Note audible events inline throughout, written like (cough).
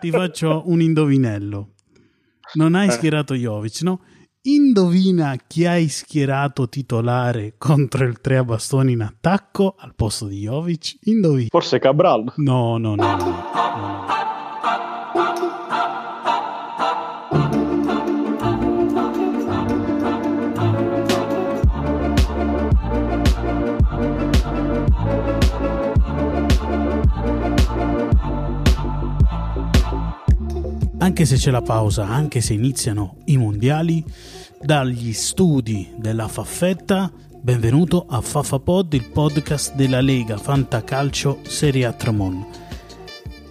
ti faccio un indovinello. Non hai eh. schierato Jovic, no? Indovina chi hai schierato titolare contro il 3 a bastoni in attacco al posto di Jovic? Indovina. Forse Cabral. No, no, no. no, no. Anche se c'è la pausa, anche se iniziano i mondiali, dagli studi della Faffetta, benvenuto a FafaPod, il podcast della Lega Fantacalcio Serie A Tramon.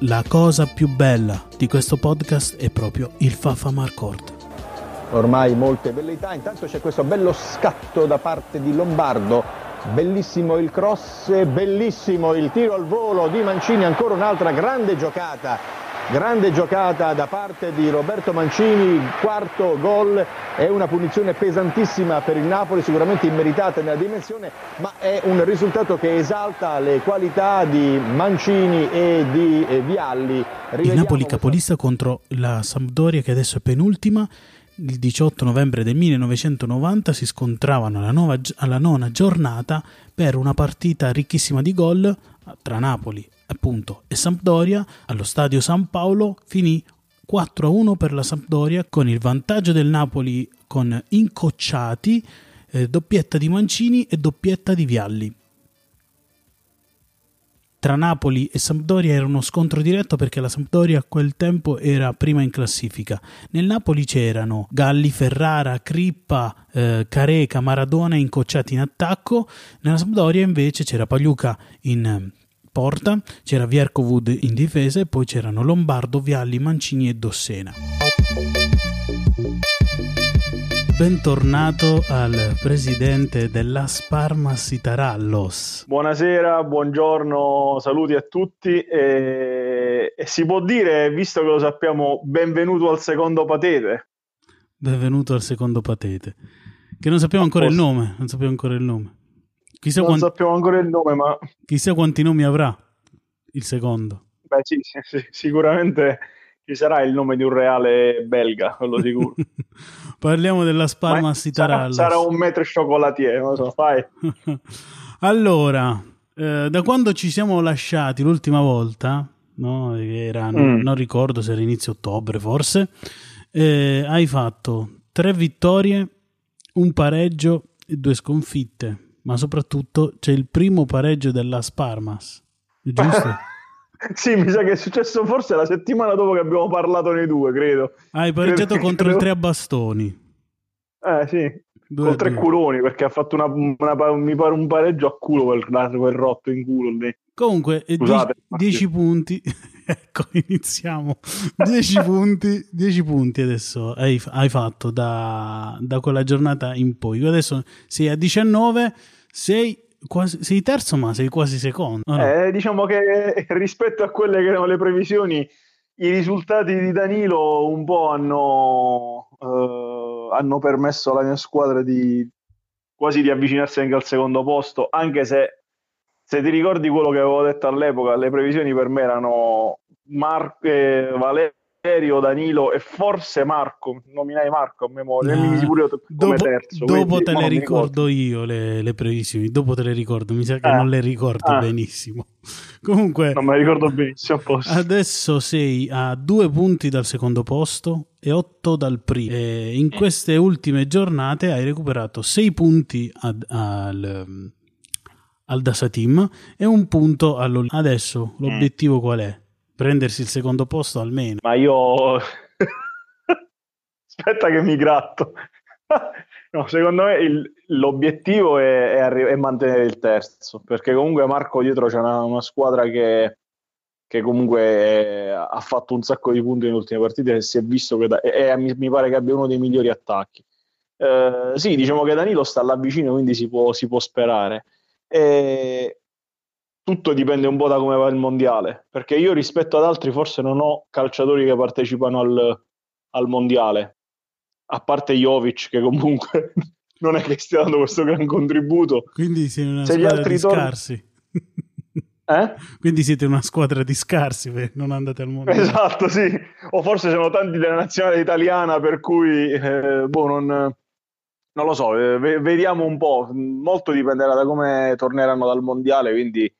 La cosa più bella di questo podcast è proprio il Fafa Marcord. Ormai molte bellità, intanto c'è questo bello scatto da parte di Lombardo, bellissimo il cross, bellissimo il tiro al volo di Mancini, ancora un'altra grande giocata Grande giocata da parte di Roberto Mancini, quarto gol, è una punizione pesantissima per il Napoli, sicuramente immeritata nella dimensione, ma è un risultato che esalta le qualità di Mancini e di eh, Vialli. Rivediamo il Napoli capolista contro la Sampdoria che adesso è penultima. Il 18 novembre del 1990 si scontravano alla, nuova, alla nona giornata per una partita ricchissima di gol tra Napoli appunto e Sampdoria allo stadio San Paolo finì 4-1 per la Sampdoria con il vantaggio del Napoli con incocciati, eh, doppietta di Mancini e doppietta di Vialli. Tra Napoli e Sampdoria era uno scontro diretto perché la Sampdoria a quel tempo era prima in classifica. Nel Napoli c'erano Galli, Ferrara, Crippa, eh, Careca, Maradona incocciati in attacco. Nella Sampdoria invece c'era Pagliuca in porta, c'era Viercovud in difesa e poi c'erano Lombardo, Vialli, Mancini e Dossena. Bentornato al presidente dell'As Parmas Itarallos. Buonasera, buongiorno, saluti a tutti e, e si può dire, visto che lo sappiamo, benvenuto al secondo patete. Benvenuto al secondo patete. Che non sappiamo ancora il nome, non sappiamo ancora il nome. Chissà non quanti... sappiamo ancora il nome, ma... Chissà quanti nomi avrà il secondo. Beh sì, sì, sicuramente ci sarà il nome di un reale belga, quello sicuro. (laughs) Parliamo della Spalma Sitarallo. Sarà, sarà un metro chocolatier, non so, fai. (laughs) allora, eh, da quando ci siamo lasciati l'ultima volta, no? Era, mm. non ricordo se era inizio ottobre forse, eh, hai fatto tre vittorie, un pareggio e due sconfitte ma soprattutto c'è il primo pareggio della Sparmas, giusto? (laughs) sì, mi sa che è successo forse la settimana dopo che abbiamo parlato noi due, credo. hai pareggiato credo contro il tre a bastoni. Eh sì, due con tre culoni perché ha fatto una, una, mi pare un pareggio a culo quel, quel rotto in culo lì. Comunque, 10 punti. (laughs) ecco, iniziamo. 10 (laughs) punti, 10 punti adesso hai, hai fatto da, da, quella giornata in poi. Adesso sei a 19 sei, quasi, sei terzo, ma sei quasi secondo. No? Eh, diciamo che (laughs) rispetto a quelle che erano le previsioni, i risultati di Danilo un po' hanno, eh, hanno permesso alla mia squadra di quasi di avvicinarsi anche al secondo posto, anche se se ti ricordi quello che avevo detto all'epoca, le previsioni per me erano Mar- eh, Valerio Valerio, Danilo e forse Marco, nominai Marco a memoria, no, mi pure come dopo, terzo. Dopo quindi, te le ricordo, ricordo io le, le, previsioni, dopo te le ricordo, mi sa che eh. non le ricordo eh. benissimo. (laughs) Comunque... Non me le ricordo benissimo. Adesso sei a due punti dal secondo posto e otto dal primo. E in queste ultime giornate hai recuperato sei punti ad, al, al Dasa Team e un punto all'Olimpico. Adesso l'obiettivo qual è? Prendersi il secondo posto almeno. Ma io... (laughs) Aspetta che mi gratto. (laughs) no, secondo me il, l'obiettivo è, è, arri- è, mantenere il terzo, perché comunque Marco dietro c'è una, una squadra che, che comunque è, ha fatto un sacco di punti nelle ultime partite e si è visto che da, e, mi, mi, pare che abbia uno dei migliori attacchi. Eh, sì, diciamo che Danilo sta là vicino, quindi si può, si può sperare. E, tutto dipende un po' da come va il mondiale, perché io rispetto ad altri forse non ho calciatori che partecipano al, al mondiale, a parte Jovic che comunque (laughs) non è che stia dando questo gran contributo. Quindi sei una Se gli altri tor- scarsi. (laughs) Eh? Quindi siete una squadra di scarsi, non andate al mondo. Esatto, sì. O forse sono tanti della nazionale italiana per cui, eh, boh, non, non, lo so, eh, vediamo un po'. Molto dipenderà da come torneranno dal mondiale, quindi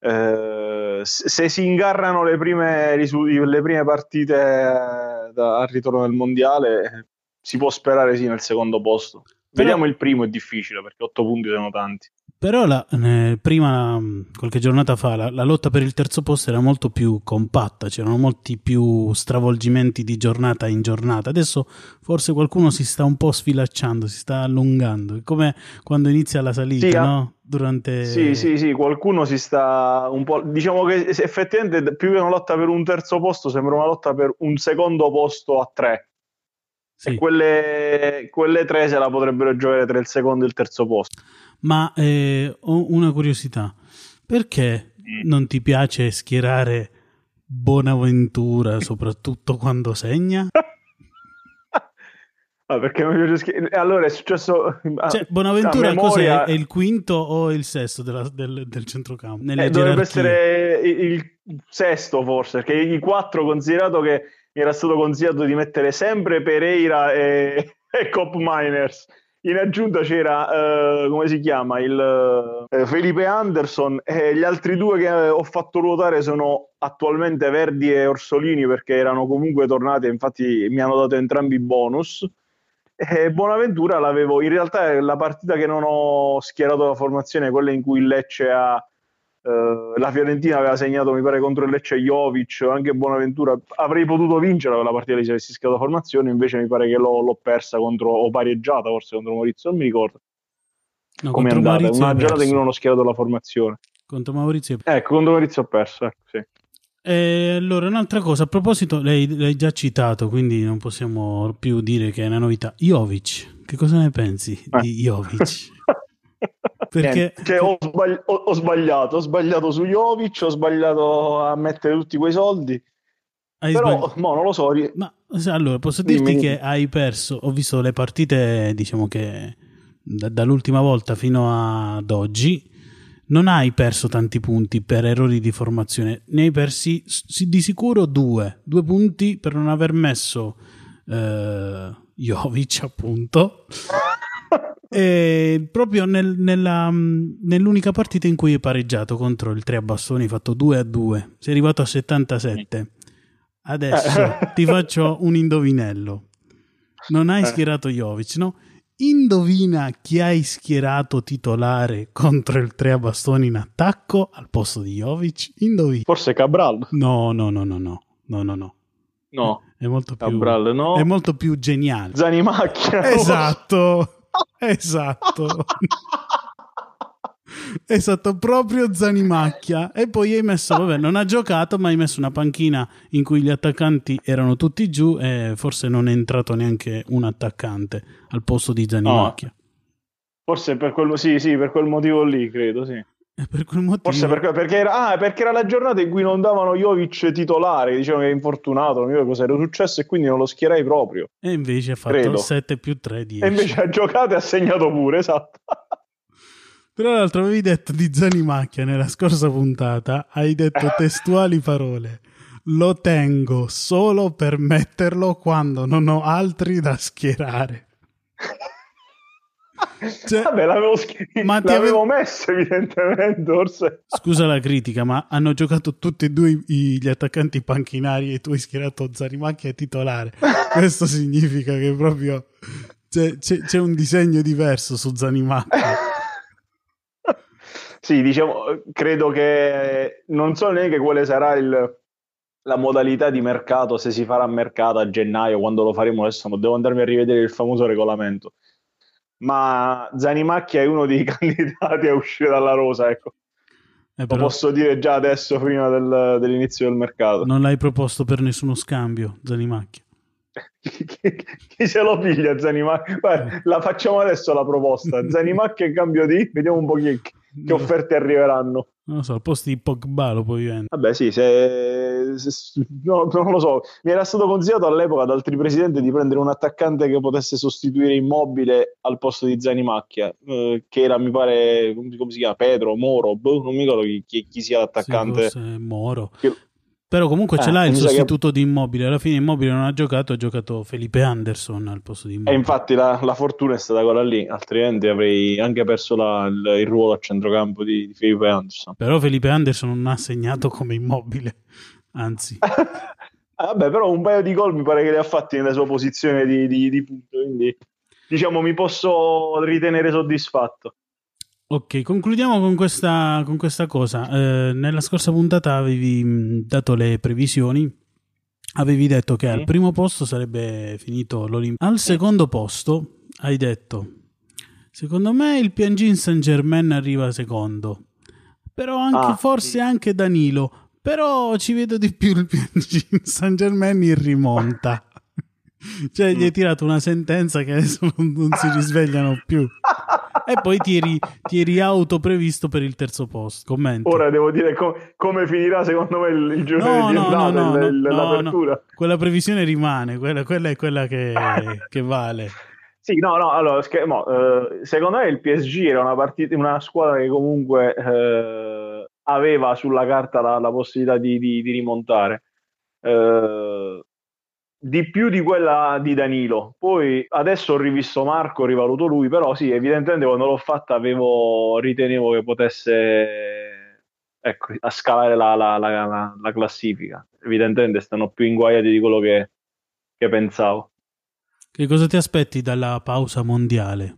eh, se si ingarrano le prime, le prime partite eh, da, al ritorno del mondiale, si può sperare sì nel secondo posto. Però... Vediamo il primo, è difficile perché otto punti sono tanti. Però la, eh, prima, qualche giornata fa, la, la, lotta per il terzo posto era molto più compatta, c'erano molti più stravolgimenti di giornata in giornata. Adesso forse qualcuno si sta un po' sfilacciando, si sta allungando. È come quando inizia la salita, sì, no? Durante... Sì, sì, sì, qualcuno si sta un po'... Diciamo che effettivamente più che una lotta per un terzo posto sembra una lotta per un secondo posto a tre. Sì. E quelle, quelle tre se la potrebbero giocare tra il secondo e il terzo posto. Ma eh, ho una curiosità, perché non ti piace schierare Bonaventura soprattutto quando segna? (laughs) Ah, perché mi piace. Allora è successo... Cioè, Bonaventura memoria... cos'è? È il quinto o il sesto della, del, del centrocampo? Eh, dovrebbe essere il sesto forse, perché i quattro considerato che mi era stato consigliato di mettere sempre Pereira e, (laughs) e Cop Miners in aggiunta c'era, uh, come si chiama, il uh, Felipe Anderson e gli altri due che ho fatto ruotare sono attualmente Verdi e Orsolini perché erano comunque tornati, infatti mi hanno dato entrambi i bonus. E Bonaventura l'avevo, in realtà la partita che non ho schierato la formazione, quella in cui il Lecce ha Uh, la Fiorentina aveva segnato, mi pare, contro il Lecce Jovic, anche Bonaventura. Avrei potuto vincere la partita lì se avessi la formazione, invece mi pare che l'ho, l'ho, persa contro, o pareggiata forse contro Maurizio, non mi ricordo. No, Come è andata? Maurizio Una giornata in cui non ho schierato la formazione. Contro Maurizio Ecco, contro Maurizio ho perso, ecco, sì. E allora, un'altra cosa, a proposito, lei l'hai già citato, quindi non possiamo più dire che è una novità. Jovic, che cosa ne pensi eh. di Jovic? (laughs) Perché cioè, ho, sbagli- ho, ho, sbagliato, ho sbagliato su Jovic, ho sbagliato a mettere tutti quei soldi. Hai Però, mo, non lo so. Ma allora, posso dirti Dimmi. che hai perso. Ho visto le partite, diciamo che da, dall'ultima volta fino ad oggi. Non hai perso tanti punti per errori di formazione, ne hai persi di sicuro due. Due punti per non aver messo eh, Jovic, appunto. E proprio nel, nella, nell'unica partita in cui hai pareggiato contro il 3 a bastoni, fatto 2 a 2, sei arrivato a 77. Adesso ti faccio un indovinello. Non hai eh. schierato Jovic, no? Indovina chi hai schierato titolare contro il 3 a bastoni in attacco al posto di Jovic? Indovina. Forse Cabral. No, no, no, no, no. No, no, no. No. È molto più, Cabral, no. È molto più geniale. Zanimacchia. Esatto. Esatto. esatto, proprio Zanimacchia. E poi hai messo, vabbè, non ha giocato, ma hai messo una panchina in cui gli attaccanti erano tutti giù e forse non è entrato neanche un attaccante al posto di Zanimacchia. Oh. Forse per quel, sì, sì, per quel motivo lì, credo, sì. Per quel motivo... Forse perché, perché, era, ah, perché, era, la giornata in cui non davano Jovic titolare, dicevano che è infortunato, non so cosa era successo e quindi non lo schierai proprio. E invece ha fatto credo. 7 più 3, 10. E invece ha giocato e ha segnato pure, esatto. (laughs) Tra l'altro avevi detto di Zanimacchia nella scorsa puntata, hai detto (laughs) testuali parole. Lo tengo solo per metterlo quando non ho altri da schierare. (laughs) Cioè, Vabbè, l'avevo, scritto, ma l'avevo avevo... messo evidentemente. Forse. Scusa la critica, ma hanno giocato tutti e due gli attaccanti panchinari e tu hai schierato Zarimacchia titolare. (laughs) Questo significa che proprio c'è, c'è, c'è un disegno diverso su Zanimacchia. (laughs) sì, diciamo, credo che non so neanche quale sarà il, la modalità di mercato, se si farà mercato a gennaio, quando lo faremo adesso, devo andarmi a rivedere il famoso regolamento ma Zanimacchia è uno dei (laughs) candidati a uscire dalla rosa, ecco. Eh, però... Lo posso dire già adesso, prima del, dell'inizio del mercato. Non l'hai proposto per nessuno scambio, Zanimacchia? Chi, chi, chi se lo piglia Zanimacchi? la facciamo adesso la proposta. (laughs) Zanimacchi e cambio di, vediamo un po' che, che offerte arriveranno. Non lo so, al posto di Pogba lo puoi vendere. Vabbè, sì, se, se, no, non lo so. Mi era stato consigliato all'epoca da altri presidenti di prendere un attaccante che potesse sostituire Immobile al posto di Zanimacchia, eh, che era, mi pare, come si chiama? Pedro, Moro, boh, non mi ricordo chi, chi, chi sia l'attaccante. Sì, Moro. Che, però comunque eh, ce l'ha il sostituto che... di Immobile. Alla fine Immobile non ha giocato, ha giocato Felipe Anderson al posto di Immobile. E infatti la, la fortuna è stata quella lì, altrimenti avrei anche perso la, il, il, ruolo a centrocampo di, di, Felipe Anderson. Però Felipe Anderson non ha segnato come Immobile, anzi. (laughs) Vabbè, però un paio di gol mi pare che li ha fatti nella sua posizione di, di, di punto, quindi diciamo mi posso ritenere soddisfatto. Ok, concludiamo con questa, con questa cosa. Eh, nella scorsa puntata avevi mm, dato le previsioni. Avevi detto che al primo posto sarebbe finito l'Olimpia. Al secondo posto hai detto: Secondo me il Piangin Saint Germain arriva secondo. Però anche, ah, forse sì. anche Danilo. Però ci vedo di più il Piangin Saint Germain in rimonta. (laughs) cioè, gli hai tirato una sentenza che adesso non si risvegliano più (laughs) e poi ti eri, ti eri autoprevisto per il terzo posto. Commento. Ora devo dire com- come finirà secondo me il, il girone no, di no, no, no, il, no, l'apertura. No. Quella previsione rimane, quella, quella è quella che, (laughs) che vale. Sì, no, no, allora, schermo, eh, secondo me il PSG era una, partita, una squadra che comunque eh, aveva sulla carta la, la possibilità di, di, di rimontare. Eh, di più di quella di Danilo. Poi adesso ho rivisto Marco, ho rivaluto lui, però sì, evidentemente quando l'ho fatta avevo, ritenevo che potesse ecco, a scalare la, la, la, la, classifica. Evidentemente stanno più inguaiati di quello che, che pensavo. Che cosa ti aspetti dalla pausa mondiale?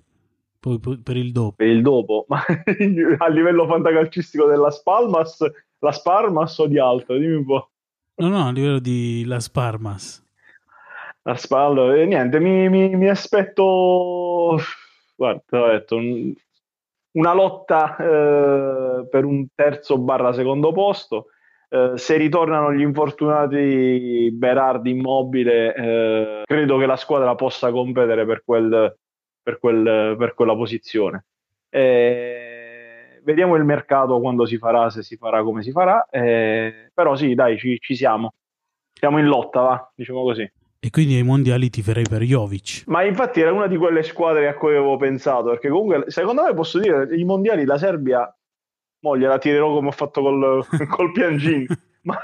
Poi, per il dopo? Per il dopo, ma (laughs) a livello fantacalcistico della Spalmas, la Sparmas o di altro? Dimmi un po'. No, no, a livello di La Sparmas a spalle e niente mi, mi, mi aspetto guarda ho detto un, una lotta eh, per un terzo barra secondo posto. Eh, se ritornano gli infortunati Berardi immobile eh, credo che la squadra possa competere per, quel, per, quel, per quella posizione. Vediamo il mercato quando si farà se si farà come si farà però sì dai ci, ci siamo. Siamo in lotta va diciamo così e quindi ai mondiali ti farei per Jovic. Ma infatti era una di quelle squadre a cui avevo pensato, perché comunque secondo me posso dire, i mondiali la Serbia, mo gliela tirerò come ho fatto col, (laughs) col Piangin, ma,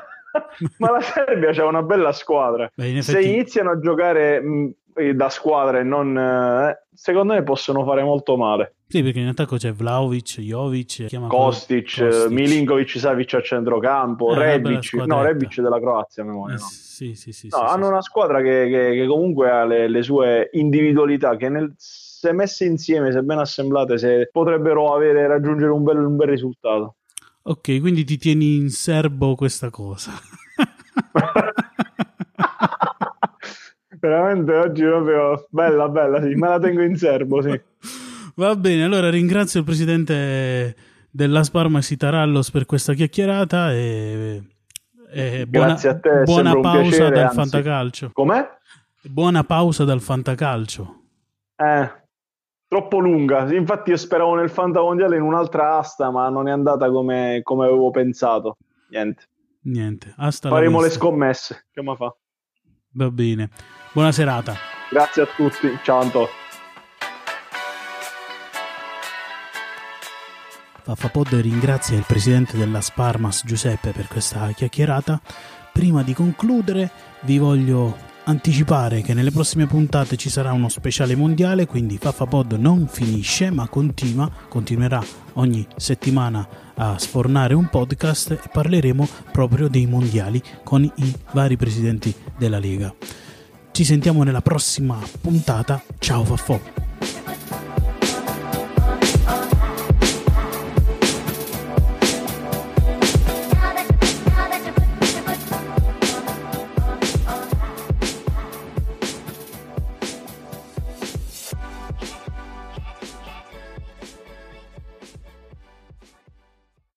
ma, la Serbia c'è una bella squadra. Beh, in effetti... Se iniziano a giocare mh, da squadra e non... Eh, secondo me possono fare molto male. Sì, perché in attacco c'è Vlaovic, Jovic, Kostic, Kostic, Milinkovic, Savic a centrocampo, eh, Rebic, no, Rebic della Croazia, memoria, eh, no. Sì, sì, sì, no, sì, hanno sì, una squadra che, che, che, comunque ha le, le sue individualità che nel, se messe insieme, se ben assemblate, se potrebbero avere, raggiungere un bel, un bel risultato. Ok, quindi ti tieni in serbo questa cosa. (laughs) (laughs) Veramente oggi proprio bella, bella, sì, me la tengo in serbo, sì. (laughs) Va bene, allora ringrazio il presidente della Sparmas Itarallos per questa chiacchierata e, e buona, Grazie a te, buona pausa piacere, dal anzi. fantacalcio. Com'è? Buona pausa dal fantacalcio. Eh, troppo lunga. Infatti io speravo nel Fantamondiale in un'altra asta, ma non è andata come, come avevo pensato. Niente. Niente. Asta Faremo le scommesse. Che ma fa? Va bene. Buona serata. Grazie a tutti. Ciao Anto. Faffapod ringrazia il presidente della Sparmas Giuseppe per questa chiacchierata. Prima di concludere vi voglio anticipare che nelle prossime puntate ci sarà uno speciale mondiale, quindi Faffapod non finisce ma continua, continuerà ogni settimana a sfornare un podcast e parleremo proprio dei mondiali con i vari presidenti della Lega. Ci sentiamo nella prossima puntata, ciao Faffo!